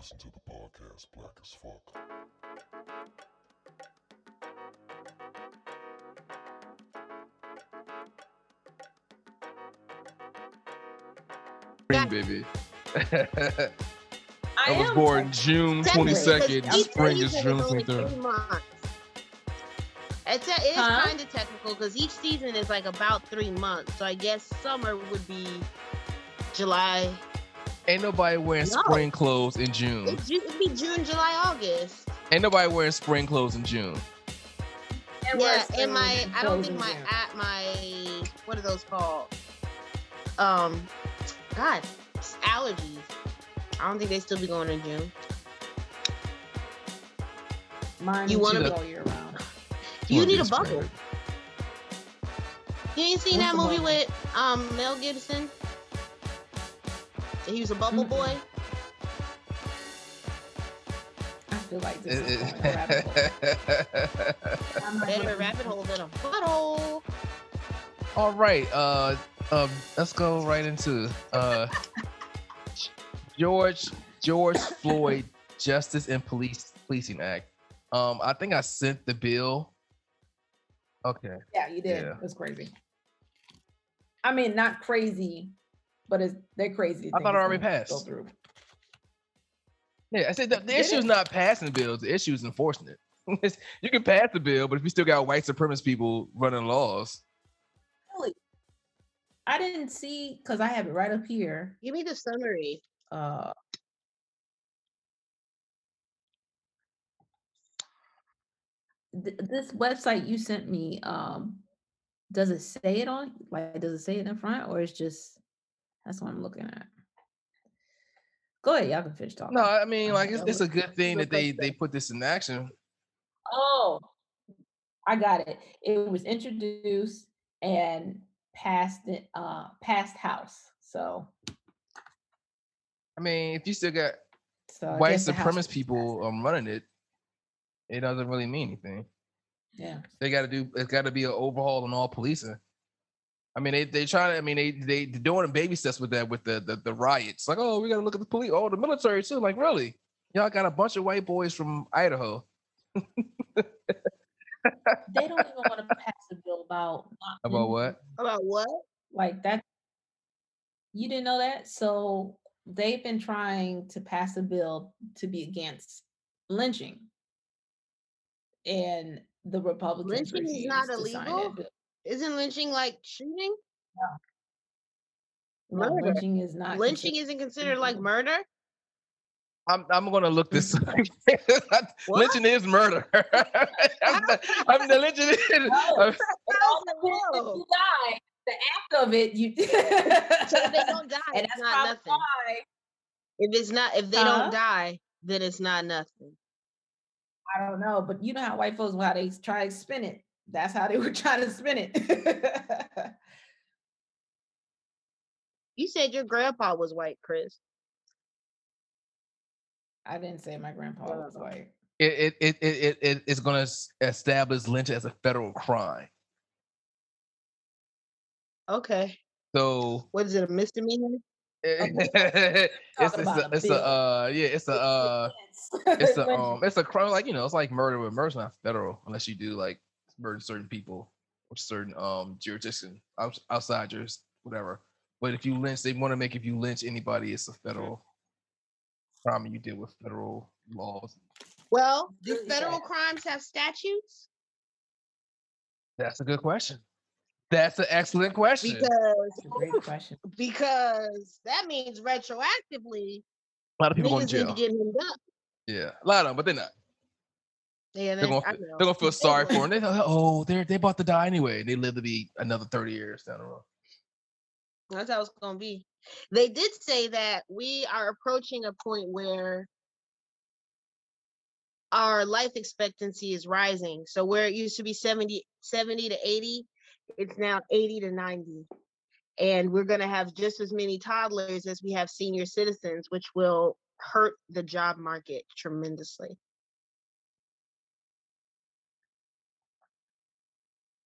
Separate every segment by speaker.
Speaker 1: listen to the podcast Black as Fuck.
Speaker 2: Spring baby.
Speaker 3: I
Speaker 2: I was born June
Speaker 4: twenty second.
Speaker 2: 22nd.
Speaker 4: 'cause
Speaker 2: Spring is
Speaker 4: season
Speaker 2: June 23rd.
Speaker 4: It's a, it is
Speaker 3: Huh?
Speaker 4: kind of technical because each season is like about three months. So I guess summer would be July.
Speaker 2: Ain't nobody wearing
Speaker 4: No.
Speaker 2: spring clothes in June.
Speaker 4: It'd be June, July, August.
Speaker 2: Ain't nobody wearing spring clothes in June.
Speaker 3: And
Speaker 4: yeah,
Speaker 3: we're
Speaker 4: and my I don't think my
Speaker 3: June.
Speaker 4: at my what are those called? Um, God, allergies. I don't think they still be going in June.
Speaker 3: Mine
Speaker 4: you wanna
Speaker 2: be-
Speaker 3: all year round.
Speaker 4: You need a
Speaker 2: spring.
Speaker 4: bubble. You ain't seen
Speaker 3: What's
Speaker 4: that movie with um Mel Gibson? He was a bubble boy.
Speaker 3: I feel like this is going a rabbit hole. I'm not
Speaker 4: Better
Speaker 3: gonna-
Speaker 4: rabbit hole than a butthole.
Speaker 2: All right. Uh, um, let's go right into uh, George George Floyd Justice and Police Policing Act. Um, I think I sent the bill. Okay.
Speaker 3: Yeah, you did.
Speaker 2: Yeah.
Speaker 3: It was crazy. I mean, not crazy, but it's they're crazy.
Speaker 2: I thought it already passed.
Speaker 3: Go through.
Speaker 2: Yeah, I said the, the issue is not passing the bill. The issue is enforcing it. You can pass the bill, but if you still got white supremacist people running laws,
Speaker 3: Really? I didn't see because I have it right up here.
Speaker 4: Give me the summary.
Speaker 3: Uh, th- this website you sent me, um, does it say it on? Like, does it say it in front, or it's just that's what I'm looking at? Go ahead, y'all can finish talking.
Speaker 2: no, I mean, like it's, it's a good thing that they they put this in action.
Speaker 3: Oh, I got it. It was introduced and passed it, uh, passed House. So,
Speaker 2: I mean, if you still got
Speaker 3: so
Speaker 2: white supremacist people um running it, it doesn't really mean anything.
Speaker 3: Yeah.
Speaker 2: They got to do. It's got to be an overhaul on all policing. I mean, they they try to. I mean, they they they're doing baby steps with that with the the, the riots. Like, oh, we got to look at the police. Oh, the military too. Like, really? Y'all got a bunch of white boys from Idaho.
Speaker 3: They don't even want to pass a bill about
Speaker 2: About what?
Speaker 4: About what?
Speaker 3: like that. You didn't know that? So they've been trying to pass a bill to be against lynching. And the Republicans
Speaker 4: Lynching is not
Speaker 3: refused to sign that
Speaker 4: illegal?
Speaker 3: Bill.
Speaker 4: Isn't lynching like shooting?
Speaker 3: No,
Speaker 4: Murder.
Speaker 3: lynching is not
Speaker 4: Lynching
Speaker 3: considered-
Speaker 4: isn't considered like murder.
Speaker 2: I'm I'm gonna look mm. this. up. Lynching is murder. I'm, the, I'm the lynching is.
Speaker 3: No.
Speaker 2: I'm-
Speaker 3: It all depends if you die. The act of it, you.
Speaker 4: So if they don't die,
Speaker 3: and
Speaker 4: it's
Speaker 3: that's
Speaker 4: not nothing.
Speaker 3: why
Speaker 4: If it's not, if they
Speaker 3: Huh?
Speaker 4: don't die, then it's not nothing.
Speaker 3: I don't know, but you know how white folks how they try to spin it. That's how they were trying to spin it.
Speaker 4: You said your grandpa was white, Chris.
Speaker 3: I didn't say my grandpa was white.
Speaker 2: It it it it, it it's gonna establish lynching as a federal crime.
Speaker 4: Okay.
Speaker 2: So
Speaker 4: What is it? A misdemeanor?
Speaker 2: it's it's a, it's a uh yeah it's a uh
Speaker 3: It's
Speaker 2: it's a um it's a crime like you know it's like murder but murder's not federal unless you do like murder certain people or certain um jurisdiction outs- outside yours whatever but if you lynch they want to make if you lynch anybody it's a federal crime and you deal with federal laws
Speaker 4: Well, do federal
Speaker 3: bad.
Speaker 4: crimes have statutes?
Speaker 2: that's a good question that's an excellent question
Speaker 4: Because
Speaker 3: a great question.
Speaker 4: because that means retroactively
Speaker 2: a lot of people going
Speaker 4: niggas
Speaker 2: to
Speaker 4: need
Speaker 2: jail
Speaker 4: to get him up.
Speaker 2: yeah a lot of them but they're not
Speaker 4: Yeah,
Speaker 2: they're gonna, they're gonna feel sorry for him. They thought, oh, they're they about to die anyway. They live to be another thirty years down the road.
Speaker 4: That's how it's gonna be. They did say that we are approaching a point where our life expectancy is rising. So where it used to be 70, 70 to 80, it's now 80 to 90. And we're gonna have just as many toddlers as we have senior citizens, which will hurt the job market tremendously.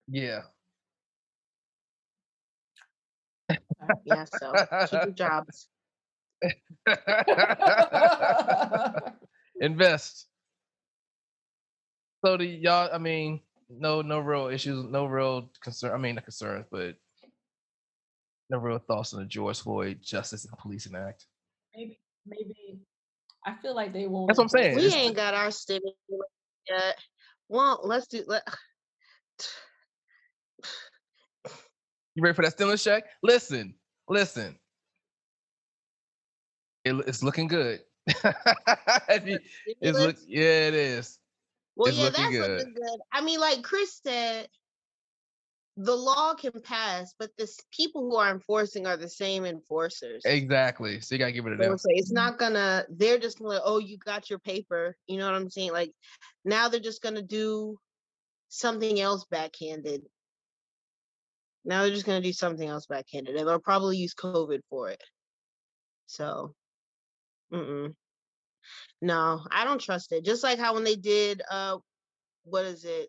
Speaker 2: Yeah.
Speaker 4: Uh, yeah, so keep your jobs.
Speaker 2: Invest. So the y'all, I mean, no, no real issues, no real concern. I mean, not concerns, but no real thoughts on the George Floyd Justice and Policing Act.
Speaker 3: Maybe, maybe. I feel like they won't.
Speaker 2: That's what I'm saying.
Speaker 4: We
Speaker 2: It's-
Speaker 4: ain't got our stimulus yet. Well, let's do. Let,
Speaker 2: You ready for that stimulus check? Listen, listen. It, it's looking good. You- it's look, yeah, it is.
Speaker 4: Well,
Speaker 2: It's
Speaker 4: yeah, that's
Speaker 2: good.
Speaker 4: looking good. I mean, like Chris said, the law can pass, but the people who are enforcing are the same enforcers.
Speaker 2: Exactly. So you gotta give it
Speaker 4: So
Speaker 2: them.
Speaker 4: it's, it's mm. not gonna. They're just gonna. Oh, you got your paper. You know what I'm saying? Like now they're just gonna do something else backhanded. Now they're just gonna do something else backhanded, and they'll probably use COVID for it. So, mm-mm. no, I don't trust it. Just like how when they did, uh, what is it,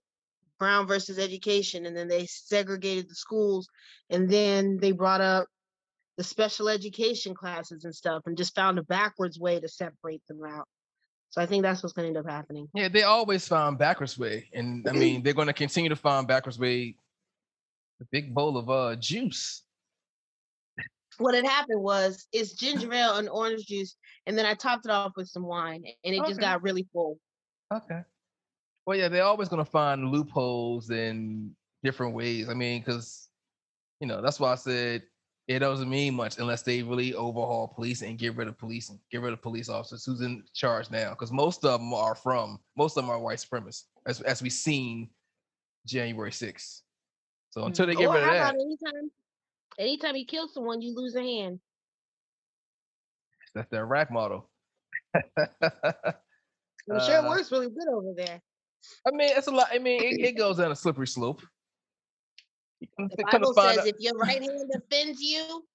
Speaker 4: Brown versus Education, and then they segregated the schools, and then they brought up the special education classes and stuff, and just found a backwards way to separate them out. So I think that's what's going to end up happening.
Speaker 2: Yeah, they always found backwards way, and I mean they're going to continue to find backwards way. The big bowl of uh juice.
Speaker 4: What had happened was it's ginger ale and orange juice, and then I topped it off with some wine, and it just got really full.
Speaker 2: Okay. Well, yeah, they're always going to find loopholes in different ways. I mean, because you know that's why I said it doesn't mean much unless they really overhaul police and get rid of policing, get rid of police officers. Who's in charge now? Because most of them are from most of them are white supremacists, as as we've seen January 6th. So until they get
Speaker 4: or
Speaker 2: rid of that,
Speaker 4: anytime, anytime you kill someone, you lose a hand.
Speaker 2: that's their rack model.
Speaker 4: I'm sure it works really good over there.
Speaker 2: I mean, it's a lot. I mean, it, it goes down a slippery slope.
Speaker 4: The
Speaker 2: to- come to
Speaker 4: Bible says
Speaker 2: out-
Speaker 4: if your right hand offends you,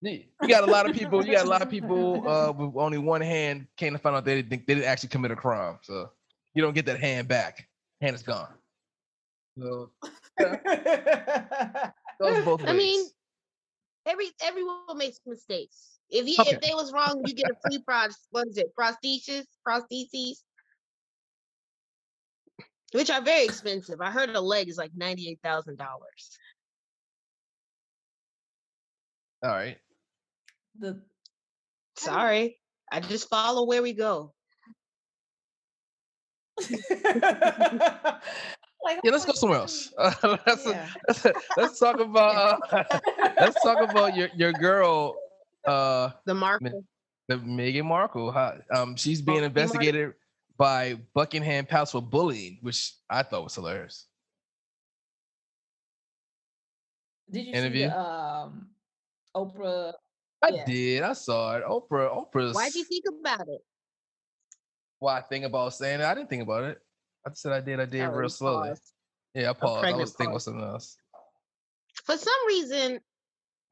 Speaker 2: You got a lot of people. You got a lot of people uh, with only one hand. Came to find out they didn't, they didn't actually commit a crime. So you don't get that hand back. Hand is gone. So goes both ways.
Speaker 4: I mean, every everyone makes mistakes. If you
Speaker 2: Okay.
Speaker 4: if they was wrong, you get a free pros. What is it? Prosthesis, prostheses, which are very expensive. I heard a leg is like ninety eight thousand dollars.
Speaker 2: all right.
Speaker 3: the
Speaker 4: Sorry, I just follow where we go.
Speaker 3: like,
Speaker 2: Yeah, let's go somewhere else. Uh, let's,
Speaker 3: Yeah.
Speaker 2: let's, let's talk about uh, let's talk about your your girl, uh,
Speaker 4: The Markle.
Speaker 2: the Meghan Markle. How, um, she's being investigated by Buckingham Palace for bullying, which I thought was hilarious.
Speaker 3: Did you
Speaker 2: interview?
Speaker 3: see the um Oprah?
Speaker 2: I
Speaker 3: Yeah.
Speaker 2: did. I saw it. Oprah. Oprah's.
Speaker 4: Why'd you think about it?
Speaker 2: why I think about saying it. I didn't think about it. I said I did. I did
Speaker 4: Oh,
Speaker 2: real slowly.
Speaker 4: paused.
Speaker 2: Yeah, I paused. I was thinking something else.
Speaker 4: For some reason,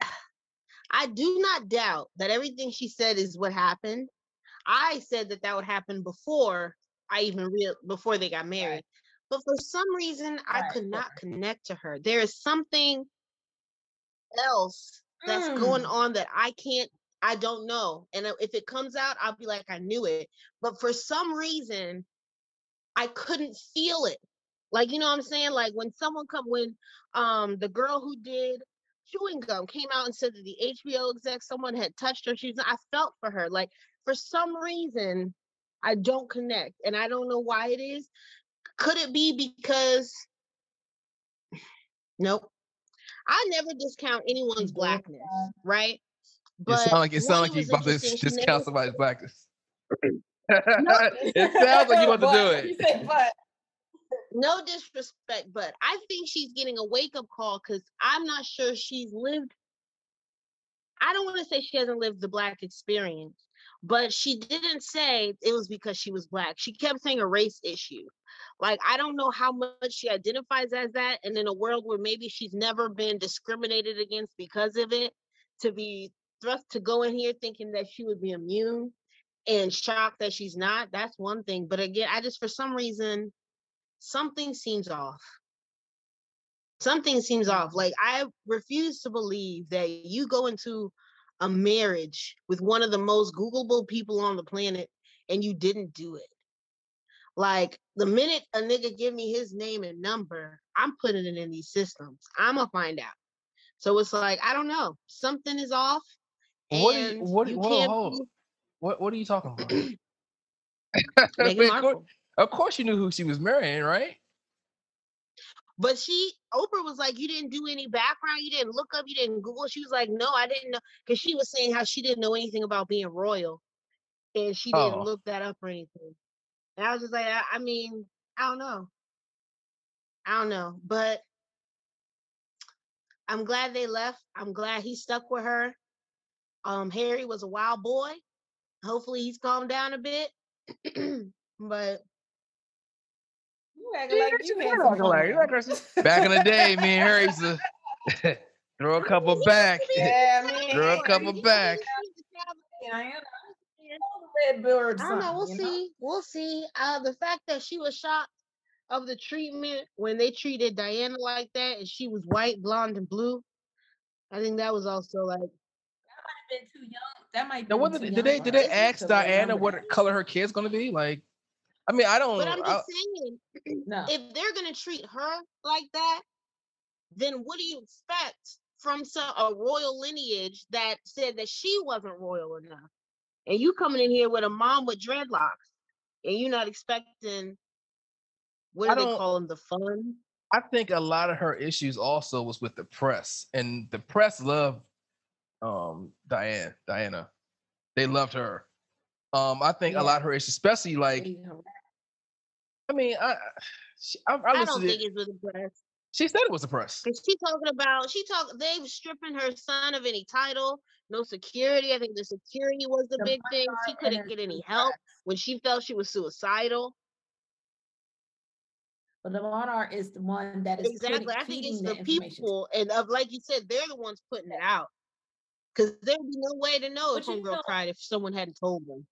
Speaker 4: I do not doubt that everything she said is what happened. I said that that would happen before I even real before they got married. But for some reason, I could not connect to her. There is something else that's going
Speaker 3: Mm.
Speaker 4: on that I can't, I don't know. And if it comes out, I'll be like, I knew it. But for some reason, I couldn't feel it. Like, you know what I'm saying? Like when someone come when um the girl who did chewing gum came out and said that the HBO exec someone had touched her. She's I felt for her. Like for some reason, I don't connect. And I don't know why it is. Could it be because nope. I never discount anyone's blackness, right?
Speaker 2: it sound like it sound like you about to discount
Speaker 4: never-
Speaker 2: somebody's blackness. it sounds like you want to do it.
Speaker 3: you say, but
Speaker 4: no disrespect, but I think she's getting a wake up call because I'm not sure she's lived. I don't want to say she hasn't lived the black experience, but she didn't say it was because she was black. She kept saying a race issue. Like, I don't know how much she identifies as that. And in a world where maybe she's never been discriminated against because of it, to be thrust to go in here thinking that she would be immune and shocked that she's not, that's one thing. But again, I just, for some reason, something seems off. Something seems off. Like I refuse to believe that you go into a marriage with one of the most Googleable people on the planet and you didn't do it. Like the minute a nigga give me his name and number, I'm putting it in these systems. I'ma find out. So it's like I don't know, something is off.
Speaker 2: What do you, what,
Speaker 4: you
Speaker 2: hold. What what are you talking about?
Speaker 4: Meghan
Speaker 2: Of course-
Speaker 4: Markle.
Speaker 2: of course you knew who she was marrying, right?
Speaker 4: But she, Oprah was like, you didn't do any background, you didn't look up, you didn't Google. She was like, no, I didn't know, because she was saying how she didn't know anything about being royal, and she didn't
Speaker 2: Oh.
Speaker 4: look that up or anything. And I was just like, I, I mean, I don't know, I don't know, but I'm glad they left. I'm glad he stuck with her. Um, Harry was a wild boy. Hopefully, he's calmed down a bit. but
Speaker 3: You acting like you had some
Speaker 2: like- you're
Speaker 3: fun.
Speaker 2: acting like- Back in the day, me and Harry used to throw a couple back.
Speaker 3: Yeah, man.
Speaker 2: Throw a couple back.
Speaker 3: I am. The.
Speaker 4: I don't know. We'll
Speaker 3: son, you know?
Speaker 4: see. We'll see. Uh, the fact that she was shocked of the treatment when they treated Diana like that, and she was white, blonde, and blue. I think that was also like
Speaker 3: been too young. That might.
Speaker 2: Now,
Speaker 3: been
Speaker 2: what
Speaker 3: too
Speaker 2: did, did
Speaker 3: young
Speaker 2: they
Speaker 3: for
Speaker 2: did they ask Diana what
Speaker 3: that.
Speaker 2: color her kid's gonna be? Like, I mean, I don't.
Speaker 4: But I'm
Speaker 2: I-
Speaker 4: just saying,
Speaker 3: No.
Speaker 4: if they're gonna treat her like that, then what do you expect from some a royal lineage that said that she wasn't royal enough? And you coming in here with a mom with dreadlocks, and you're not expecting what
Speaker 2: I
Speaker 4: do they
Speaker 2: don't-
Speaker 4: call them? The fun.
Speaker 2: I think a lot of her issues also was with the press, and the press loved um Diane, Diana. They loved her. Um, I think a lot of her issues, especially like,
Speaker 3: Pretty.
Speaker 2: I mean, I, she, I, I,
Speaker 4: I, don't think
Speaker 2: to,
Speaker 4: it's with the press.
Speaker 2: she said it was the press.
Speaker 4: Cause she talking about she talk they was stripping her son of any title, no security. I think the security was the,
Speaker 3: The
Speaker 4: big thing. She couldn't get any help
Speaker 3: press.
Speaker 4: when she felt she was suicidal.
Speaker 3: But the monarch is the one that is
Speaker 4: Exactly. I think it's
Speaker 3: the
Speaker 4: the people and of like you said, they're the ones putting it out. Cause there'd be no way to know
Speaker 3: But
Speaker 4: if
Speaker 3: you
Speaker 4: homegirl
Speaker 3: know-
Speaker 4: cried if someone hadn't told them.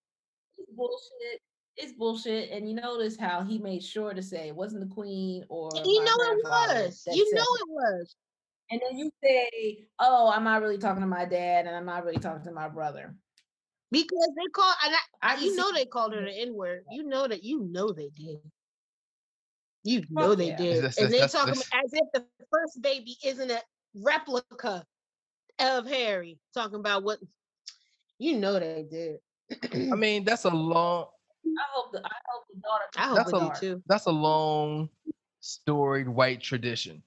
Speaker 3: It's bullshit. It's bullshit. And you notice how he made sure to say it wasn't the queen or
Speaker 4: you know it was. You
Speaker 3: said
Speaker 4: know
Speaker 3: it.
Speaker 4: it was.
Speaker 3: And then you say, "Oh, I'm not really talking to my dad, and I'm not really talking to my brother."
Speaker 4: Because they called and I,
Speaker 3: I
Speaker 4: you know they called her the N-word. You know that you know they did. You know
Speaker 3: Fuck
Speaker 4: they
Speaker 3: yeah.
Speaker 4: did.
Speaker 2: That's-
Speaker 4: and they
Speaker 2: talk
Speaker 4: talking
Speaker 2: that's-
Speaker 4: as if the first baby isn't a replica of Harry. Talking about what you know they did.
Speaker 2: I mean, that's a long,
Speaker 3: I hope the I hope the daughter.
Speaker 4: I hope
Speaker 2: That's a-
Speaker 4: do too.
Speaker 2: that's a long, storied white tradition.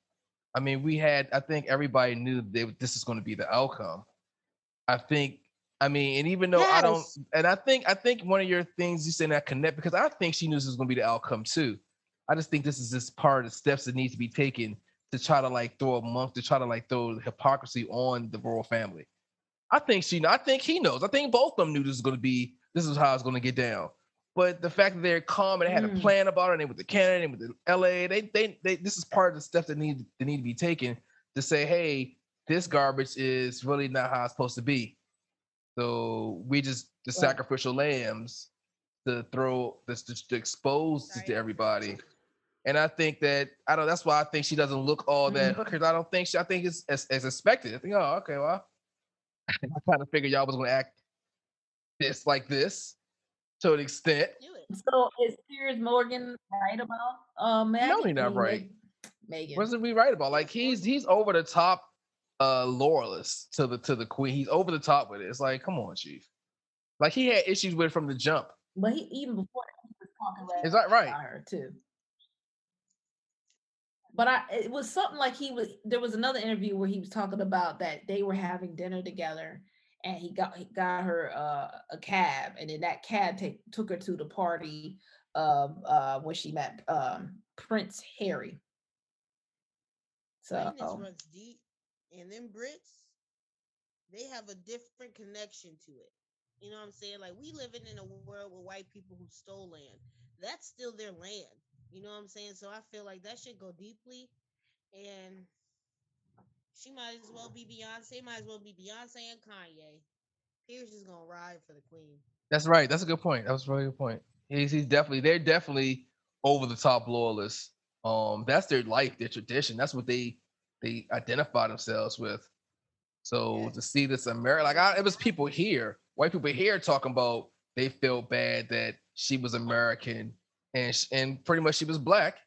Speaker 2: I mean, we had, I think everybody knew that this is going to be the outcome. I think, I mean, and even though I don't, and I think, I think one of your things you said that connect because I think she knew this was going to be the outcome too. I just think this is just part of the steps that needs to be taken to try to like throw a monk, to try to like throw hypocrisy on the royal family. I think she, I think he knows. I think both of them knew this was going to be, this is how it's going to get down. But the fact that they're calm and they had a
Speaker 3: Mm.
Speaker 2: plan about it, and they went to Canada, and with the LA, they, they, they, this is part of the stuff that need, that need to be taken to say, hey, this garbage is really not how it's supposed to be. So we just the
Speaker 3: Right.
Speaker 2: sacrificial lambs to throw this to, to expose to everybody. And I think that I don't. That's why I think she doesn't look all that
Speaker 3: Mhm.
Speaker 2: because I don't think she. I think it's as, as expected. I think, oh, okay, well, I kind of figured y'all was gonna act this like this to an extent.
Speaker 3: So is Piers Morgan right about uh Maggie?
Speaker 2: he not right.
Speaker 3: Meghan.
Speaker 2: What's it we right about? Like he's he's over the top, uh, loyalist to the to the queen. He's over the top with it. It's like, come on, chief. Like he had issues with it from the jump.
Speaker 3: But he even before that, he was talking bad
Speaker 2: Is that right?
Speaker 3: her too. But I it was something like he was there was another interview where he was talking about that they were having dinner together and he got he got her uh, a cab and then that cab take, took her to the party um uh when she met um Prince Harry. So
Speaker 4: runs deep, and them Brits, they have a different connection to it. You know what I'm saying? Like we living in a world with white people who stole land. That's still their land. You know what I'm saying? So I feel like that should go deeply, and she might as well be Beyonce. Might as well be Beyonce and Kanye. Piers is gonna ride for the queen.
Speaker 2: That's right. That's a good point. That was a really good point. He's, he's definitely they're definitely over the top loyalists. Um, that's their life, their tradition. That's what they they identify themselves with. So
Speaker 4: Yeah.
Speaker 2: to see this America, like I, it was people here, white people here talking about they felt bad that she was American and sh- and pretty much she was black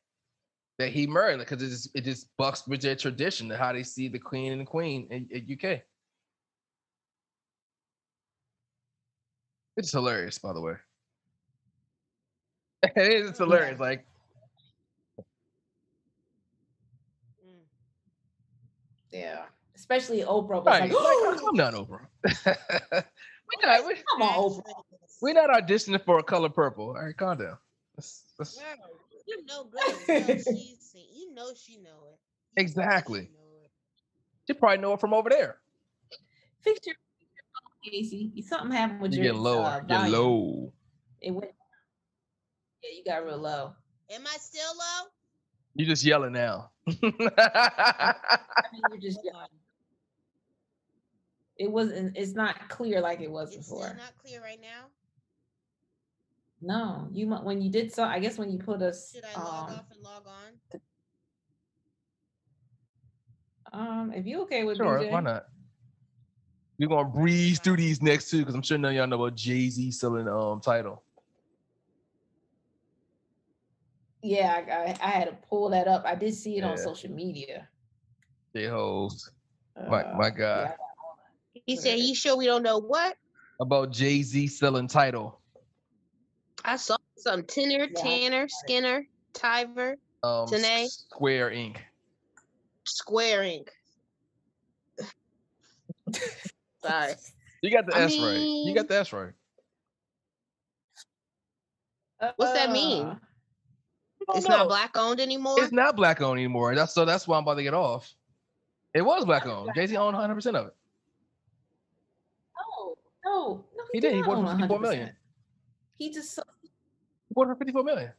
Speaker 2: that he married because it just it just bucks with their tradition of how they see the queen and the queen in, in UK. It's hilarious, by the way. it is it's hilarious. Like
Speaker 4: Mm.
Speaker 3: Yeah. Especially Oprah was
Speaker 2: right,
Speaker 3: like,
Speaker 2: like, I'm not over. we're not we,
Speaker 3: come on, Oprah.
Speaker 2: we not auditioning for a color purple. All right, calm down. Let's, let's,
Speaker 4: Girl, you know good. and she's seen- You know she know it. You know
Speaker 2: Exactly.
Speaker 4: she know it.
Speaker 2: you probably know it from over there.
Speaker 3: Fix your, phone, Casey. Something happened with
Speaker 2: You
Speaker 3: your
Speaker 2: get lower.
Speaker 3: uh,
Speaker 2: get
Speaker 3: volume.
Speaker 2: low.
Speaker 3: It went. Yeah, you got real low.
Speaker 4: Am I still low?
Speaker 2: You just yelling now.
Speaker 3: I mean, you just
Speaker 4: Hold on.
Speaker 3: it wasn't. It's not clear like it was
Speaker 4: It's still
Speaker 3: before.
Speaker 4: not clear right now.
Speaker 3: No, you mu- when you did so. I guess when you put us.
Speaker 4: Should I log
Speaker 3: Um,
Speaker 4: off and log on?
Speaker 3: um, if you okay with
Speaker 2: sure,
Speaker 3: BJ,
Speaker 2: why not? We're gonna breeze through these next two because I'm sure none of y'all know about Jay Z selling um Tidal.
Speaker 3: Yeah, I, I, I had to pull that up. I did see it on social media.
Speaker 2: J hoes. My
Speaker 3: Uh,
Speaker 2: my
Speaker 3: yeah,
Speaker 2: God.
Speaker 4: He said, "You sure we don't know what?"
Speaker 2: About Jay Z selling Tidal.
Speaker 4: I saw some Tinner,
Speaker 3: Yeah,
Speaker 4: Tanner, Skinner, Tiver,
Speaker 2: Um
Speaker 4: Tanae?
Speaker 2: Square Inc.
Speaker 4: Square Inc. Sorry.
Speaker 2: You got the
Speaker 4: I
Speaker 2: S right. You got the S right.
Speaker 4: What's that mean?
Speaker 3: Uh,
Speaker 4: It's
Speaker 2: know.
Speaker 4: not black owned anymore.
Speaker 2: It's not black owned anymore. That's so that's why I'm about to get off. It was black owned. Jay Z owned 100 percent of it.
Speaker 3: Oh no, no.
Speaker 2: He did. He
Speaker 3: not
Speaker 2: bought it
Speaker 3: own
Speaker 2: 54 million.
Speaker 3: 100%. He just so-
Speaker 2: He bought it for 54 million.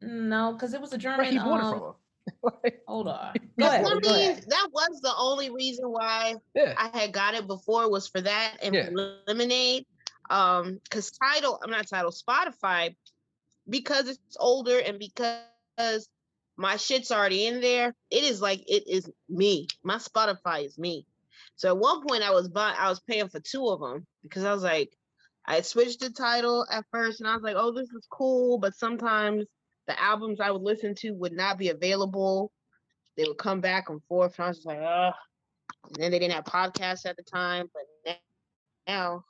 Speaker 3: no, because it was a German.
Speaker 2: Where he bought it
Speaker 3: um,
Speaker 2: from him. Like,
Speaker 3: Hold on. Go ahead.
Speaker 4: one
Speaker 3: Go
Speaker 4: that was the only reason why
Speaker 2: yeah.
Speaker 4: I had got it before was for that and
Speaker 2: Yeah.
Speaker 4: for Lemonade. Um, because Tidal, I'm not Tidal, Spotify, because it's older and because my shit's already in there, it is like it is me. My Spotify is me. So at one point I was buying, I was paying for two of them because I was like, I switched the Tidal at first and I was like, oh, this is cool, but sometimes the albums I would listen to would not be available. They would come back and forth, and I was just like, ugh. And then they didn't have podcasts at the time, but now,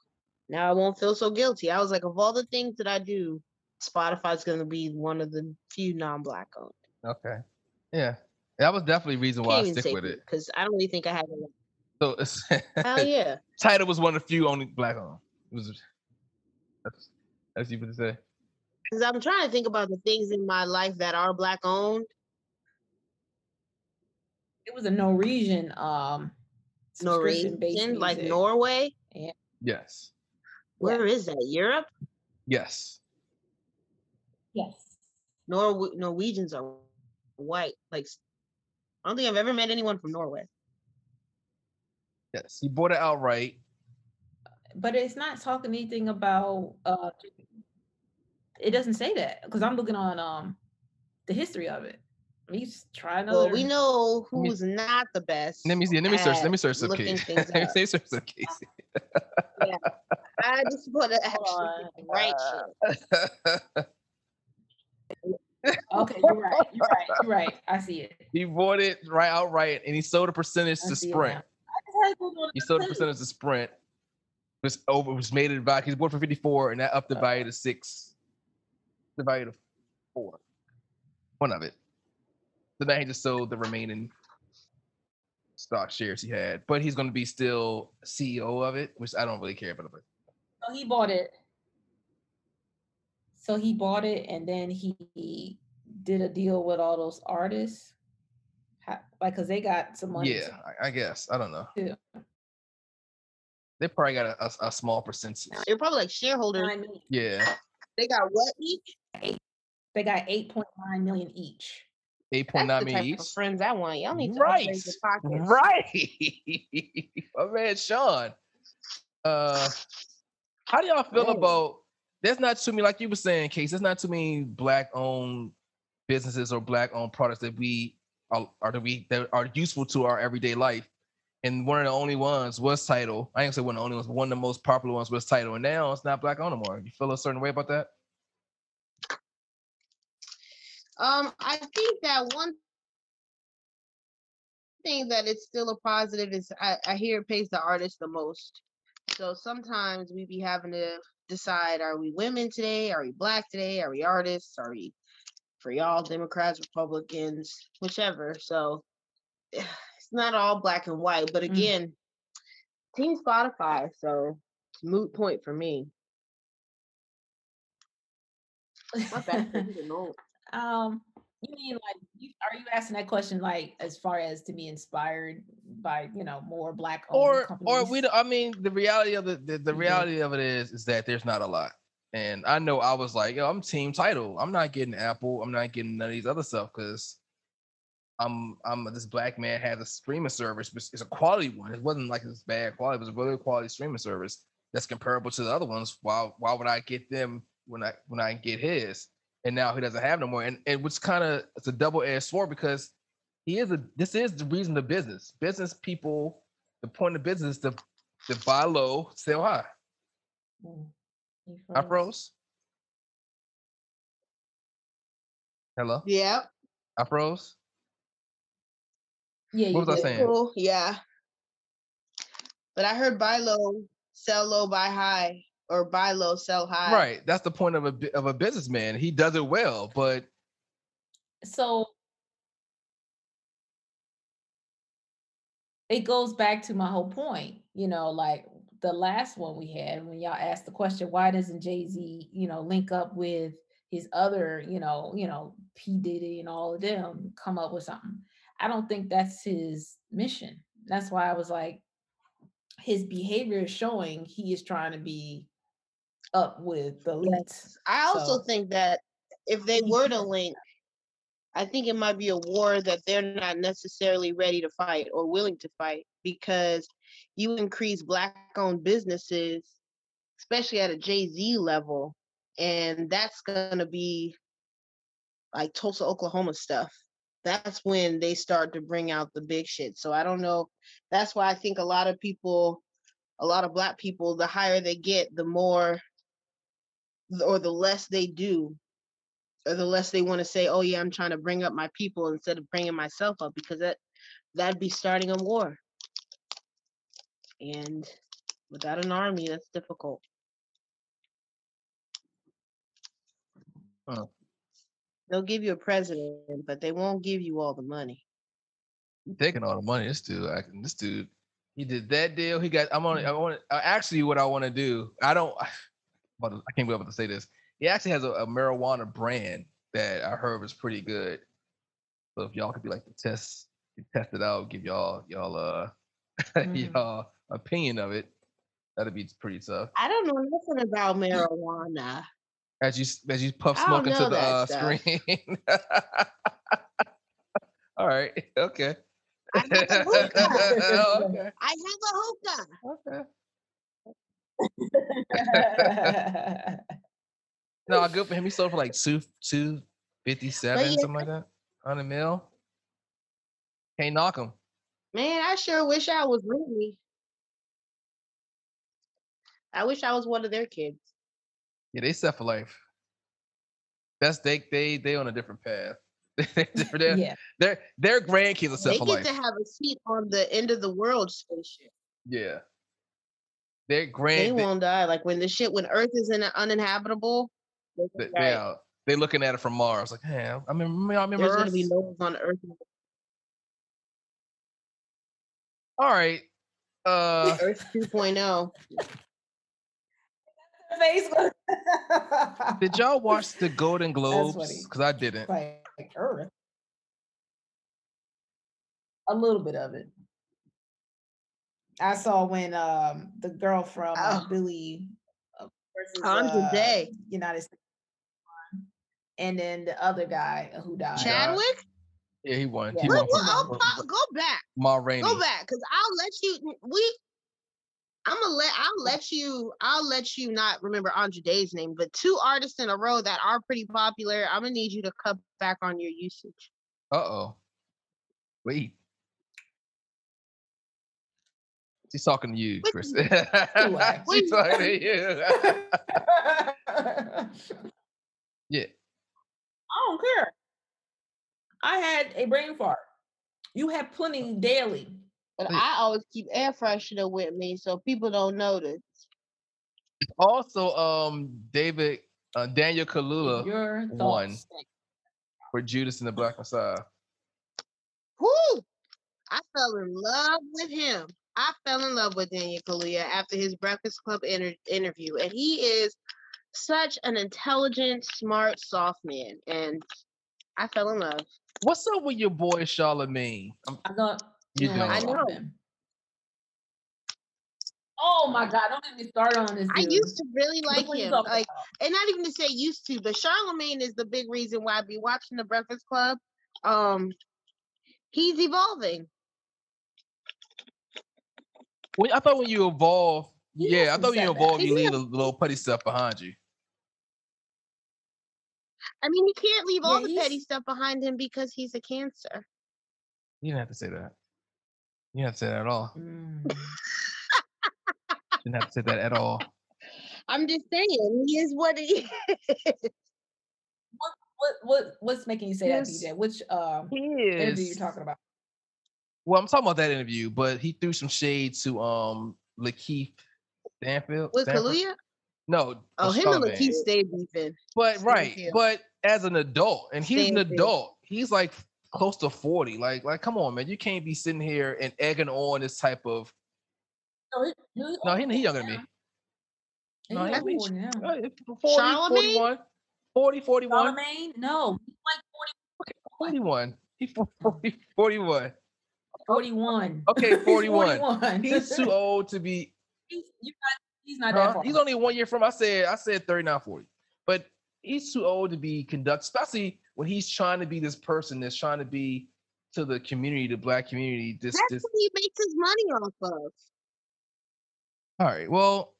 Speaker 4: now I won't feel so guilty. I was like, of all the things that I do, Spotify's going to be one of the few non-black owned.
Speaker 2: Okay. Yeah. That was definitely reason why I stick with it.
Speaker 4: because I don't really think I had. A,
Speaker 2: So
Speaker 4: hell yeah,
Speaker 2: Tidal was one of the few only black owned. It was that's that's you to say.
Speaker 4: because I'm trying to think about the things in my life that are black owned.
Speaker 3: It was a Norwegian um subscription-based
Speaker 4: Norwegian, like
Speaker 3: music.
Speaker 4: Norway.
Speaker 2: Yes.
Speaker 4: Where is that? Europe?
Speaker 2: Yes.
Speaker 3: Yes.
Speaker 4: Nor Norwegians are white. Like, I don't think I've ever met anyone from Norway.
Speaker 2: Yes. you bought it outright.
Speaker 3: But it's not talking anything about uh it doesn't say that because I'm looking on um the history of it. Let me just try another
Speaker 4: Well, we know
Speaker 2: Let me-
Speaker 4: who's not the best.
Speaker 2: Let me see. Let me search. Let me search some
Speaker 4: looking
Speaker 2: case. Let
Speaker 4: up.
Speaker 2: me search some case.
Speaker 4: I just want to actually
Speaker 3: on,
Speaker 4: get the right shit.
Speaker 3: Okay, you're right. You're right. You're right. I see it.
Speaker 2: he bought it right outright, and he sold a percentage
Speaker 3: I
Speaker 2: to Sprint.
Speaker 3: I just had Google
Speaker 2: He sold a percentage to Sprint. Was over. Was made it back. He's bought for fifty four, and that upped the
Speaker 3: Uh.
Speaker 2: value to six. The value to four. One of it. So now he just sold the remaining stock shares he had, but he's going to be still CEO of it, which I don't really care about. But
Speaker 3: So he bought it. So he bought it and then he did a deal with all those artists. Ha- Like, cause they got some money.
Speaker 2: yeah, I, I guess I don't know.
Speaker 3: too.
Speaker 2: They probably got a, a, a small percentage.
Speaker 4: They're probably like shareholders.
Speaker 3: I mean,
Speaker 2: Yeah,
Speaker 4: They got what each?
Speaker 3: they got 8.9 million each.
Speaker 2: eight point
Speaker 4: That's
Speaker 2: nine
Speaker 4: the
Speaker 2: million
Speaker 4: type of
Speaker 2: each.
Speaker 4: friends I want. Y'all need to
Speaker 2: Right,
Speaker 4: upgrade your pockets.
Speaker 2: right. My man Sean. Uh, how do y'all feel about? There's not too many, like you were saying, Case. There's not too many black-owned businesses or black-owned products that we are, are that we that are useful to our everyday life. And one of the only ones was Tidal. I ain't say one of the only ones, but one of the most popular ones was Tidal. And now it's not black owned no more. You feel a certain way about that?
Speaker 4: Um, I think that one thing that it's still a positive is I, I hear it pays the artist the most. So sometimes we be having to decide are we women today? Are we black today? Are we artists? Are we for y'all Democrats, Republicans, whichever. So not all black and white. But
Speaker 3: Mm.
Speaker 4: again, Team Spotify, so it's moot point for me. My bad. I didn't know.
Speaker 3: Um, you mean like you, are you asking that question like as far as to be inspired by you know more black
Speaker 2: Or
Speaker 3: companies?
Speaker 2: or we don't- I mean the reality of the the, the
Speaker 3: Mhm.
Speaker 2: reality of it is is that there's not a lot. And I know I was like, yo, I'm team Tidal. I'm not getting Apple. I'm not getting none of these other stuff because I'm I'm this black man has a streaming service, but it's a quality one. It wasn't like it's bad quality, it was a really quality streaming service that's comparable to the other ones. Why why would I get them when I when I get his? And now he doesn't have no more. And and which kind of it's a double edged sword because he is a this is the reason the business. Business people, the point of business is to to buy low, sell high.
Speaker 3: Mm,
Speaker 2: I
Speaker 3: froze.
Speaker 2: froze. Hello,
Speaker 4: Yeah.
Speaker 2: I froze.
Speaker 3: Yeah,
Speaker 2: What was I saying?
Speaker 4: Cool. Yeah. But I heard buy low, sell low, buy high, or buy low, sell high.
Speaker 2: Right, that's the point of a of a businessman. He does it well, but
Speaker 3: So it goes back to my whole point, you know, like the last one we had when y'all asked the question, why doesn't Jay Z, you know, link up with his other, you know, you know, P Diddy and all of them, come up with something? I don't think that's his mission. That's why I was like, his behavior is showing he is trying to be up with the elites.
Speaker 4: I also
Speaker 3: So-
Speaker 4: think that if they were to link, I think it might be a war that they're not necessarily ready to fight or willing to fight because you increase black owned businesses, especially at a Jay Z level, and that's going to be like Tulsa, Oklahoma stuff. That's when they start to bring out the big shit. So I don't know. That's why I think a lot of people, a lot of black people, the higher they get, the more or the less they do or the less they want to say oh yeah i'm trying to bring up my people instead of bringing myself up because that that'd be starting a war and without an army that's difficult
Speaker 2: Huh.
Speaker 4: They'll give you a president but they won't give you all the money
Speaker 2: he taking all the money. This dude, acting. This dude, he did that deal. He got. I'm on. I want. Uh, actually, what I want to do. I don't. But I can't be able to say this. He actually has a, a marijuana brand that I heard was pretty good. So if y'all could be like the test, test it out, give y'all y'all uh
Speaker 3: Mhm.
Speaker 2: y'all opinion of it. That'd be pretty tough.
Speaker 4: i don't know nothing about marijuana
Speaker 2: As you as you puff smoke into the uh, screen. All right. Okay.
Speaker 4: I have a hookah.
Speaker 2: Oh, okay.
Speaker 4: i have a hookah
Speaker 2: Okay. No, good for him. He sold for like two two fifty seven,
Speaker 4: yeah.
Speaker 2: something like that. On a mil. Can't knock him.
Speaker 4: man i sure wish i was really i wish i was one of their kids
Speaker 2: Yeah, they set for life. That's they they they on a different path. They're-
Speaker 3: yeah.
Speaker 2: Their their grandkids are set
Speaker 4: they
Speaker 2: for
Speaker 4: get to have a seat on the end of the world spaceship
Speaker 2: Yeah. Their
Speaker 4: they
Speaker 2: grand they,
Speaker 4: won't die. Like when the shit when Earth is in uninhabitable,
Speaker 2: they, they. They looking at it from Mars. Like, hey, I remember, I remember
Speaker 4: there's
Speaker 2: Earth.
Speaker 4: gonna be no one on Earth.
Speaker 2: All right. Uh,
Speaker 4: Earth oh. 2.0.
Speaker 3: Face look-
Speaker 2: did y'all watch the Golden Globes? Because I didn't.
Speaker 3: like Earth. A little bit of it. I saw when um the girl from uh,
Speaker 4: Oh.
Speaker 3: Billie uh, versus
Speaker 4: Andra
Speaker 3: uh,
Speaker 4: Day.
Speaker 3: United States, and then the other guy uh, who died.
Speaker 4: Chadwick?
Speaker 2: Yeah, he won.
Speaker 3: Yeah.
Speaker 2: He
Speaker 4: Well,
Speaker 2: won.
Speaker 4: well,
Speaker 2: for-
Speaker 4: I'll
Speaker 2: for-
Speaker 4: go back.
Speaker 2: Ma Rainey.
Speaker 4: Go back. Cause I'll let you we I'm gonna let I'll let you I'll let you not remember Andre Day's name, but two artists in a row that are pretty popular. I'm gonna need you to cut back on your usage.
Speaker 2: Uh oh. Wait. She's talking to you, Chris. She's talking to you. yeah.
Speaker 3: I don't care. I had a brain fart. You have plenty daily.
Speaker 4: But
Speaker 2: Wait.
Speaker 4: I always keep air freshener with me so people don't notice.
Speaker 2: Also, um, David, uh, Daniel Kaluuya
Speaker 3: Your
Speaker 2: one. for Judas and the Black Messiah.
Speaker 4: Whoo! I fell in love with him. I fell in love with Daniel Kaluuya after his Breakfast Club inter- interview, and he is such an intelligent, smart, soft man, and I fell in love.
Speaker 2: What's up with your boy Charlemagne? I'm,
Speaker 3: I thought
Speaker 2: you
Speaker 3: don't
Speaker 4: I know.
Speaker 3: him. Oh my God! Don't get me started on this.
Speaker 4: I used to really like him, like,
Speaker 3: about.
Speaker 4: and not even to say used to, but Charlemagne is the big reason why I be watching the Breakfast Club. Um, he's evolving.
Speaker 2: when, I thought when you evolve,
Speaker 3: He
Speaker 2: yeah, I thought when you
Speaker 3: some
Speaker 2: evolve, you
Speaker 4: setbacks.
Speaker 2: leave the little petty stuff behind you.
Speaker 4: I mean, he can't leave all the petty stuff behind him because he's a cancer.
Speaker 2: You didn't have to say that. You didn't have to say that at all.
Speaker 3: Mm.
Speaker 2: Didn't have to say that at all.
Speaker 4: I'm just saying, he is what he is.
Speaker 3: What what what's making you say
Speaker 2: Yes.
Speaker 3: that, DJ? Which um interview you're
Speaker 2: is.
Speaker 3: talking about?
Speaker 2: Well, I'm talking about that interview, but he threw some shade to um Lakeith Stanfield.
Speaker 4: With
Speaker 2: Stanford?
Speaker 4: Kaluuya?
Speaker 2: No.
Speaker 4: Oh,
Speaker 2: with
Speaker 4: him and
Speaker 2: Charlemagne.
Speaker 4: Lakeith stay beefing.
Speaker 2: But right,
Speaker 4: Stanfield.
Speaker 2: but as an adult, and he's an adult, he's like close to 40. Like, like, come on, man. You can't be sitting here and egging on this type of
Speaker 3: No, he, he,
Speaker 2: no, he, he younger than me.
Speaker 3: He
Speaker 2: No, he-
Speaker 3: older now.
Speaker 2: Uh, 40,
Speaker 4: Charlemagne?
Speaker 2: 41. 40, 41.
Speaker 3: Charlemagne? No, he's like
Speaker 2: 41. He's 40, 41.
Speaker 3: 41.
Speaker 2: Okay, 41.
Speaker 3: 41.
Speaker 2: He's too old to be
Speaker 3: he's, not, he's not that far.
Speaker 2: He's only one year from. I said I said 39, 40. But he's too old to be conduct, especially when he's trying to be this person that's trying to be to the community, the black community. This
Speaker 4: That's
Speaker 2: this
Speaker 4: what he makes his money off of.
Speaker 2: all right. Well,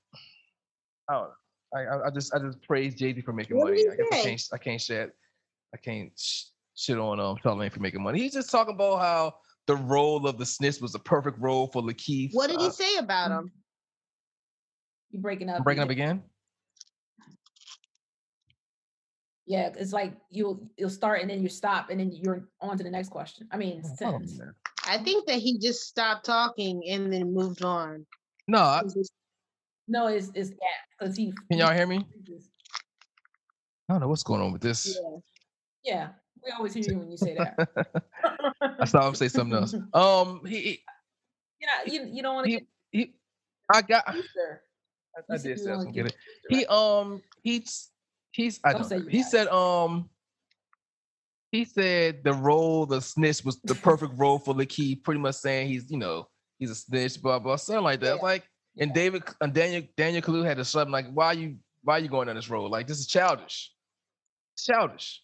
Speaker 2: I don't know. I, I, I just I just praise Jay Z for making
Speaker 4: What
Speaker 2: money. I guess I can't I can't shit I can't sh- shit on um Charlemagne for making money. He's just talking about how the role of the SNIS was the perfect role for Lakeith.
Speaker 4: What did he
Speaker 2: Uh,
Speaker 4: say about him?
Speaker 3: you breaking up.
Speaker 2: I'm breaking up again.
Speaker 3: Yeah, it's like you'll you'll start and then you stop and then you're on to the next question. I mean,
Speaker 2: Oh, hold on a
Speaker 3: sentence.
Speaker 4: I think that he just stopped talking and then moved on.
Speaker 2: No, I-
Speaker 3: No, it's it's gap because he.
Speaker 2: can y'all hear me? I don't know what's going on with this.
Speaker 4: Yeah.
Speaker 3: Yeah, we always hear you when you say that.
Speaker 2: I saw him say something else. Um, he, he,
Speaker 3: you know, you, you don't want to get
Speaker 2: he I got. I. I did
Speaker 3: you
Speaker 2: say I was gonna get
Speaker 3: get
Speaker 2: it. He um he's he's I
Speaker 3: Don't
Speaker 2: don't
Speaker 3: say
Speaker 2: know.
Speaker 3: you
Speaker 2: He
Speaker 3: got
Speaker 2: said um he said the role the snitch was the perfect role for Lakeith, pretty much saying he's you know he's a snitch, blah blah something like that.
Speaker 3: Yeah.
Speaker 2: Like and
Speaker 3: Yeah.
Speaker 2: David and Daniel Daniel Kalu had to shut him like why are you why are you going on this road like this is childish, It's childish.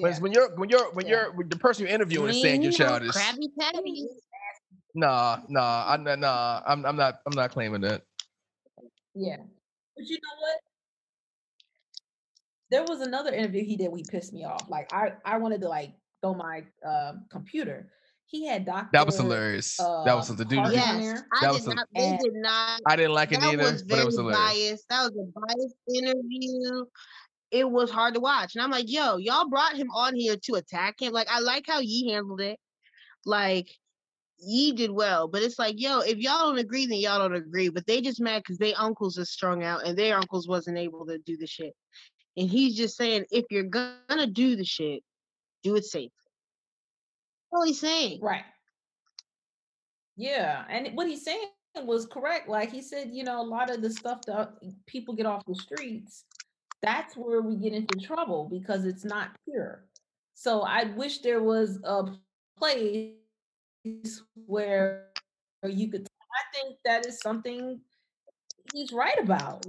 Speaker 2: But
Speaker 3: Yeah.
Speaker 2: when you're when you're when
Speaker 3: Yeah.
Speaker 2: you're when the person you're interviewing is saying you're childish.
Speaker 4: Krabby Patties.
Speaker 2: Nah, nah, I'm not, nah, I'm, I'm not, I'm not claiming that.
Speaker 3: Yeah. But you know what? There was another interview he did. We pissed me off. Like I, I wanted to like throw my uh, computer. He had Doctor.
Speaker 2: That was hilarious. that was
Speaker 3: uh,
Speaker 2: the dude.
Speaker 3: Harvey
Speaker 2: did-
Speaker 3: on
Speaker 4: Yes,
Speaker 3: there.
Speaker 4: I
Speaker 2: That
Speaker 4: did not. They did not.
Speaker 2: I didn't like it
Speaker 4: That
Speaker 2: either,
Speaker 4: was
Speaker 2: but it
Speaker 4: very
Speaker 2: was hilarious.
Speaker 4: biased. That was a biased interview. It was hard to watch, and I'm like, "Yo, y'all brought him on here to attack him." Like, I like how Yee handled it. Like, Yee did well, but it's like, yo, if y'all don't agree, then y'all don't agree. But they just mad because their uncles are strung out, and their uncles wasn't able to do the shit. And he's just saying, if you're gonna do the shit, do it safely. That's all he's saying.
Speaker 3: Right. Yeah, and what he's saying was correct. Like he said, you know, a lot of the stuff that people get off the streets, that's where we get into trouble because it's not pure. So I wish there was a place where you could. I think that is something he's right about.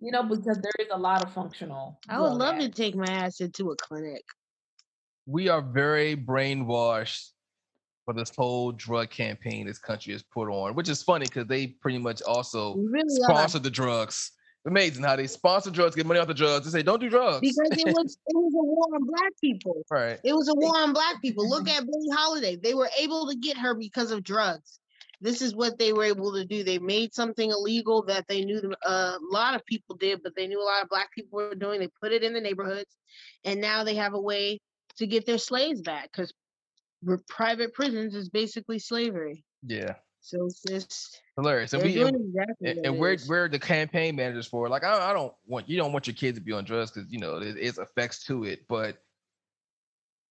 Speaker 3: You know, because there is a lot of functional.
Speaker 4: I would
Speaker 3: drug
Speaker 4: love to take my ass into a clinic.
Speaker 2: We are very brainwashed for this whole drug campaign this country has put on, which is funny because they pretty much also
Speaker 4: We really are.
Speaker 2: sponsor the drugs. Amazing how they sponsor drugs, get money off the drugs. They say don't do drugs.
Speaker 4: because it was it was a war on black people.
Speaker 2: right.
Speaker 4: It was a war on black people. Look at Billie Holiday. They were able to get her because of drugs. This is what they were able to do. They made something illegal that they knew uh, a lot of people did, but they knew a lot of black people were doing. They put it in the neighborhoods, and now they have a way to get their slaves back because private prisons is basically slavery.
Speaker 2: Yeah.
Speaker 4: So it's just
Speaker 2: Hilarious. And we and,
Speaker 4: exactly
Speaker 2: and, and we're we're the campaign managers for. it. Like I, I don't want you don't want your kids to be on drugs because you know is effects to it, but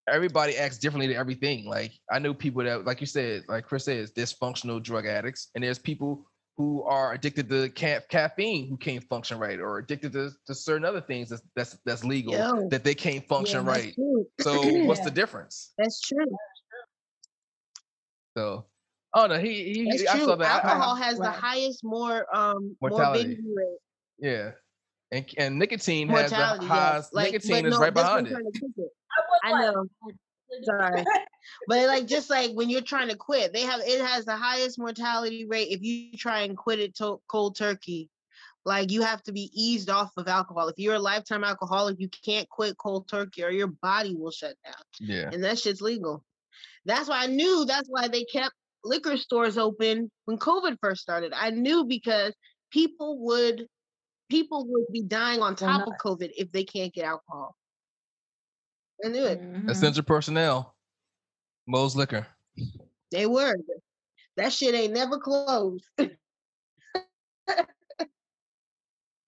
Speaker 2: everybody acts differently to everything. Like I know people that, like you said, like Chris says, dysfunctional drug addicts, and there's people who are addicted to ca- caffeine who can't function right, or addicted to, to certain other things that's that's that's legal
Speaker 4: Yo.
Speaker 2: that they can't function
Speaker 3: that's
Speaker 2: right.
Speaker 4: True.
Speaker 2: So what's the difference?
Speaker 4: That's true.
Speaker 2: So oh no, he he
Speaker 4: That's
Speaker 2: I
Speaker 4: true.
Speaker 2: saw that. I- I-
Speaker 4: Alcohol has the highest more um
Speaker 2: Mortality.
Speaker 4: rate.
Speaker 2: yeah, and and nicotine has the highest.
Speaker 4: yes. Like,
Speaker 2: nicotine is
Speaker 4: no,
Speaker 2: right
Speaker 4: that's what I'm
Speaker 2: behind it.
Speaker 4: Trying to keep it.
Speaker 3: I,
Speaker 4: I know. Sorry. But like just like when you're trying to quit, they have it has the highest mortality rate if you try and quit it to cold turkey. Like you have to be eased off of alcohol. If you're a lifetime alcoholic, you can't quit cold turkey or your body will shut down.
Speaker 2: Yeah.
Speaker 4: And that shit's legal. That's why I knew that's why they kept liquor stores open when COVID first started. I knew because people would people would be dying on top of. COVID if they can't get alcohol. I knew it.
Speaker 3: Mhm.
Speaker 2: Essential personnel. Mo's liquor.
Speaker 4: They were. That shit ain't never closed.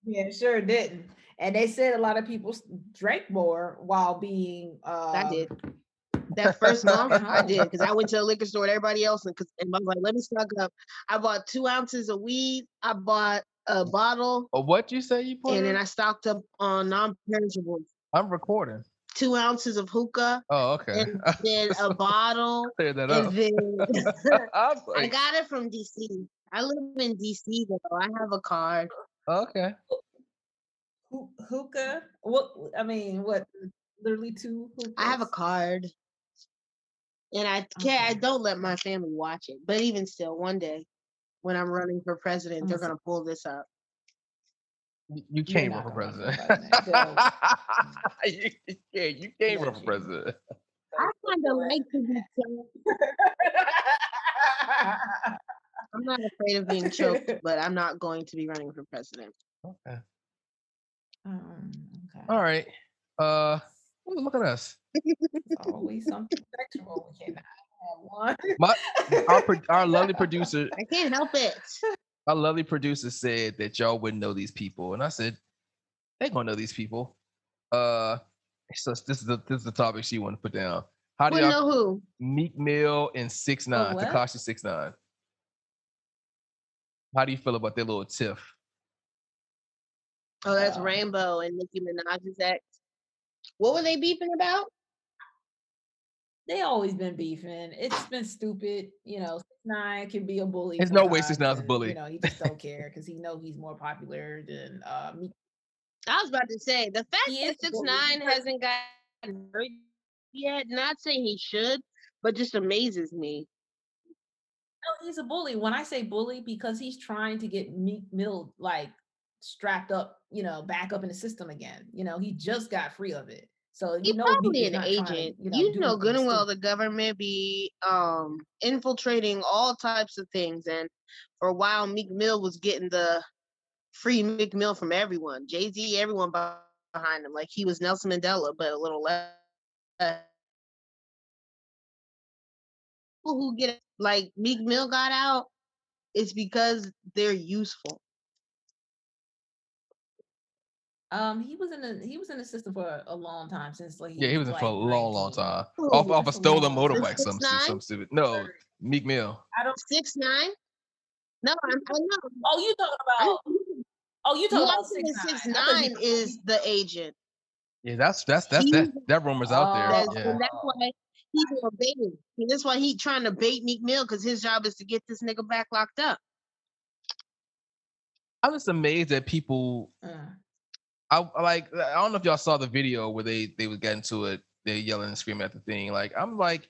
Speaker 3: Yeah, sure didn't. And they said a lot of people drank more while being. Uh,
Speaker 4: I did. That first month, I did because I went to the liquor store with everybody else and, 'cause- and I was like, let me stock up. I bought two ounces of weed. I bought a bottle,
Speaker 2: Oh, what you say you put?
Speaker 4: and then? I stocked up on non-perishables.
Speaker 2: I'm recording.
Speaker 4: Two ounces of hookah,
Speaker 2: Oh, okay.
Speaker 4: and then a bottle,
Speaker 2: Clear that
Speaker 4: and
Speaker 2: up.
Speaker 4: then
Speaker 2: I
Speaker 4: I got it from DC. I live in DC though. I have a card.
Speaker 2: okay.
Speaker 3: hoo- hookah. What I mean, what? Literally two. Hookahs?
Speaker 4: I have a card. And I can't I don't let my family watch it. But even still, one day when I'm running for president, they're gonna pull this up.
Speaker 2: You- You can't run for
Speaker 3: gonna run for
Speaker 2: president.
Speaker 3: president,
Speaker 2: you, you can't. You can't run for president.
Speaker 4: I kinda like to be choked. I'm not afraid of being choked, but I'm not going to be running for president.
Speaker 2: Okay.
Speaker 3: Um, okay.
Speaker 2: All right. Uh, look at us.
Speaker 3: Always something sexual. We cannot have one.
Speaker 2: My our our lovely producer,
Speaker 4: I can't help it.
Speaker 2: Our lovely producer said that y'all wouldn't know these people, and I said they gonna know these people. Uh, so this is the this is the topic she wanted to put down. How do
Speaker 4: Wanna
Speaker 2: y'all
Speaker 4: know who?
Speaker 2: Meek Mill and Six Nine,
Speaker 3: what?
Speaker 2: Tekashi Six Nine? How do you feel about their little tiff?
Speaker 4: Oh, that's
Speaker 3: Wow.
Speaker 4: Rainbow and Nicki Minaj's ex. What were they beefing about?
Speaker 3: They always been beefing. It's been stupid. You know, Six Nine can be a bully.
Speaker 2: There's no way Six
Speaker 3: sometimes,
Speaker 2: Nine's a bully.
Speaker 3: You know, he just don't care because he know he's more popular than uh Meek.
Speaker 4: I was about to say the fact
Speaker 3: He
Speaker 4: that
Speaker 3: a
Speaker 4: six
Speaker 3: bully
Speaker 4: nine hasn't gotten hurt yet. Not saying he should, but just amazes me.
Speaker 3: No, he's a bully. When I say bully, because he's trying to get Meek Mill like strapped up, you know, back up in the system again. You know, he just got free of it. So you know,
Speaker 4: probably an
Speaker 3: not trying
Speaker 4: agent.
Speaker 3: you
Speaker 4: You
Speaker 3: know,
Speaker 4: know, good and well the government be um infiltrating all types of things, and for a while Meek Mill was getting the free Meek Mill from everyone. Jay Z, everyone behind him, like he was Nelson Mandela, but a little less. People who get like Meek Mill got out, it's because they're useful.
Speaker 3: Um, he was in the he was in the system for a, a long time since like
Speaker 2: Yeah, he was in for a
Speaker 3: like,
Speaker 2: long, long time.
Speaker 4: Who?
Speaker 2: Off off a stolen
Speaker 3: long
Speaker 2: motorbike, some stu-
Speaker 4: 6ix9ine?
Speaker 2: some stupid. No, Meek Mill.
Speaker 3: I don't.
Speaker 4: Six nine. No, I'm, I know.
Speaker 3: Oh, you talking about? Oh, you talking about six nine?
Speaker 4: Six nine is the agent.
Speaker 2: Yeah, that's that's that's that that rumor's out there.
Speaker 3: Oh.
Speaker 4: That's,
Speaker 2: Yeah.
Speaker 4: that's why he's gonna. And that's why he trying to bait Meek Mill because his job is to get this nigga back locked up.
Speaker 2: I'm just amazed that people.
Speaker 3: Uh,
Speaker 2: I like. I don't know if y'all saw the video where they they was getting to it. They yelling and screaming at the thing. Like I'm like,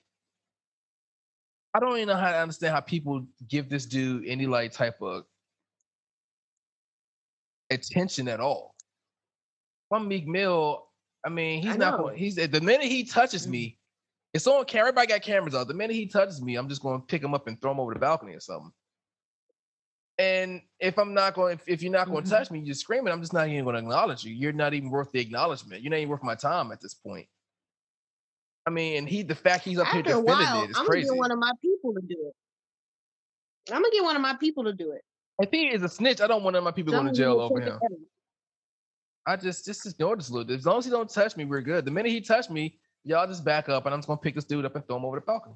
Speaker 2: I don't even know how to understand how people give this dude any like type of attention at all. From Meek Mill, I mean, he's
Speaker 4: I
Speaker 2: not going. He's the minute he touches
Speaker 3: Mm.
Speaker 2: me, it's on camera. Everybody got cameras out. The minute he touches me, I'm just going to pick him up and throw him over the balcony or something. And if I'm not going, if, if you're not going to
Speaker 3: Mhm.
Speaker 2: touch me, you're screaming. I'm just not even going to acknowledge you. You're not even worth the acknowledgement. You're not even worth my time at this point. I mean, and he, the fact he's up here
Speaker 4: After a
Speaker 2: defending
Speaker 4: while,
Speaker 2: it is
Speaker 4: I'm gonna get one of my people to do it. I'm gonna get one of my people to do it.
Speaker 2: If he is a snitch, I don't want my people going to jail over him. I just just ignore this little. As long as he don't touch me, we're good. The minute he touched me, y'all just back up, and I'm just gonna pick this dude up and throw him over the balcony.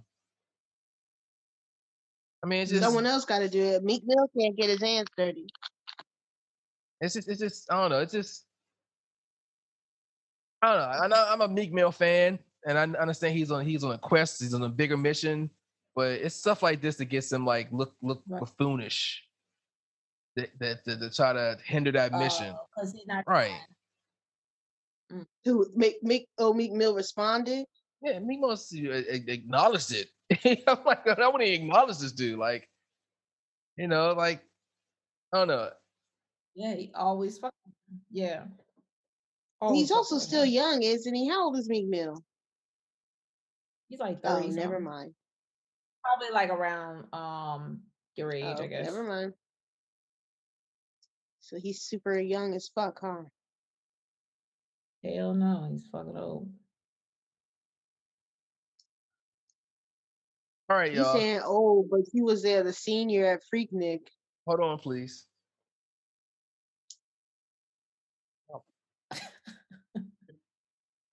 Speaker 2: I mean, it's just,
Speaker 4: Someone else got to do it. Meek Mill can't get his hands dirty.
Speaker 2: it's just, it's just, I don't know. It's just, I don't know. I know I'm a Meek Mill fan, and I understand he's on he's on a quest. He's on a bigger mission, but it's stuff like this that gets him like look look
Speaker 3: Right.
Speaker 2: buffoonish. That, that, that to try to hinder that mission,
Speaker 3: oh, not
Speaker 2: right? Mm.
Speaker 4: Who make make oh Meek Mill responded?
Speaker 2: Yeah, Meek must acknowledged it. I'm like, I want to acknowledge this dude. Like, you know, like, I don't know.
Speaker 3: Yeah, he always fucking yeah.
Speaker 4: He's also still
Speaker 3: him.
Speaker 4: young, isn't he? How old is Meek Mill?
Speaker 3: He's like
Speaker 4: oh, never
Speaker 3: something.
Speaker 4: mind.
Speaker 3: Probably like around um your age,
Speaker 4: Oh,
Speaker 3: I guess.
Speaker 4: Never mind. So he's super young as fuck, huh?
Speaker 3: Hell no, he's fucking old.
Speaker 2: All right,
Speaker 4: He's
Speaker 2: y'all.
Speaker 4: saying, "Oh, but he was there, the senior at Freaknik."
Speaker 2: Hold on, please.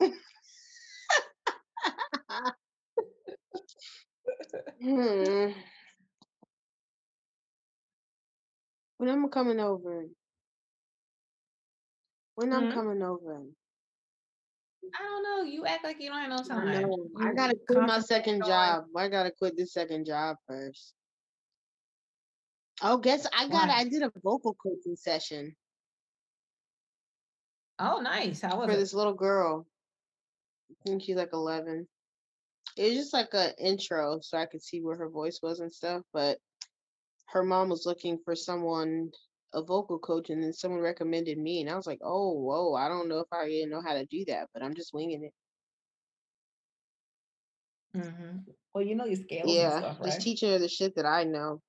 Speaker 4: Hmm. When I'm coming over. When I'm
Speaker 3: Mhm.
Speaker 4: coming over.
Speaker 3: I don't know. You act like you don't have no time.
Speaker 4: know. I gotta quit my second job. I gotta quit this second job first. Oh, guess I got.
Speaker 3: Why?
Speaker 4: I did a vocal coaching session
Speaker 3: Oh, nice. How was
Speaker 4: for
Speaker 3: it?
Speaker 4: this little girl. I think she's like 11. It was just like a intro, so I could see where her voice was and stuff. But her mom was looking for someone, a vocal coach, and then someone recommended me, and I was like, "Oh, whoa! I don't know if I really know how to do that, but I'm just winging it."
Speaker 3: hmm Well, you know your scales
Speaker 4: yeah,
Speaker 3: stuff, right?
Speaker 4: just teaching her the shit that I know.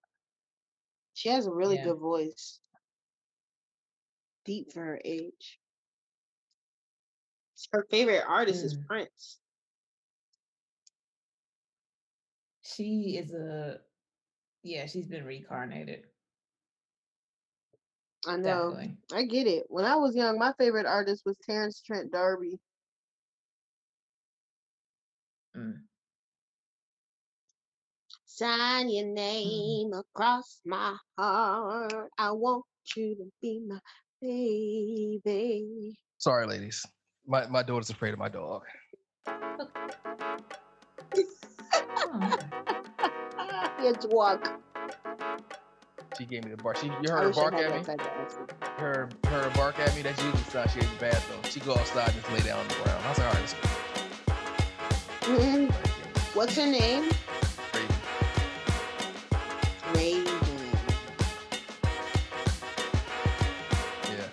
Speaker 4: She has a really
Speaker 3: Yeah.
Speaker 4: good voice, deep for her age. Her favorite artist is
Speaker 3: Mm.
Speaker 4: Prince.
Speaker 3: she is a yeah, she's been reincarnated.
Speaker 4: I know.
Speaker 3: Definitely.
Speaker 4: I get it. When I was young, my favorite artist was Terence Trent D'Arby.
Speaker 3: Mm.
Speaker 4: Sign your name across my heart. I want you to be my baby.
Speaker 2: Sorry, ladies. My my daughter's afraid of my dog.
Speaker 3: Oh.
Speaker 4: It's walk.
Speaker 2: She gave me the bark. She you heard her bark at me.
Speaker 4: that type of accent.
Speaker 2: Her her bark at me. That's usually not she in the bathroom. She go outside and just lay down on the ground. I was like, all right, let's go.
Speaker 4: Mhm. What's her name? Raven.
Speaker 2: Yeah.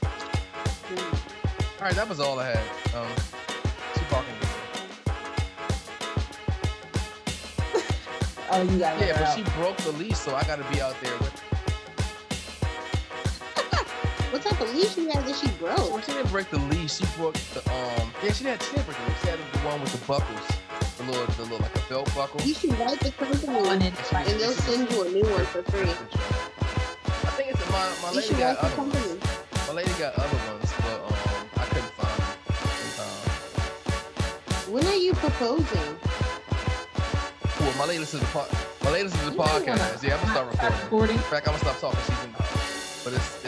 Speaker 4: Mm.
Speaker 2: All right, that was all I had. Um, she barking.
Speaker 3: Oh, you got
Speaker 2: Yeah, but she broke the leash, so I got to be out there with.
Speaker 4: What leash you had that she
Speaker 2: Well,
Speaker 4: broke?
Speaker 2: she didn't break the leash. She broke the um. Yeah, she had she didn't break the leash. She had the one with the buckles, the little the little like a belt buckle.
Speaker 4: You should write the company
Speaker 3: and
Speaker 4: and they'll send you a new one for free.
Speaker 2: I think it's my my
Speaker 4: You
Speaker 2: lady got
Speaker 4: write the
Speaker 2: other ones. My lady got other ones, but um, I couldn't find them.
Speaker 4: When are you proposing?
Speaker 2: Well, my lady listens to the pod. My lady listens to the
Speaker 3: You might wanna
Speaker 2: podcast. Yeah, I'm gonna start
Speaker 3: Start
Speaker 2: recording.
Speaker 3: recording.
Speaker 2: In fact, I'm gonna stop talking. She's in, but it's it's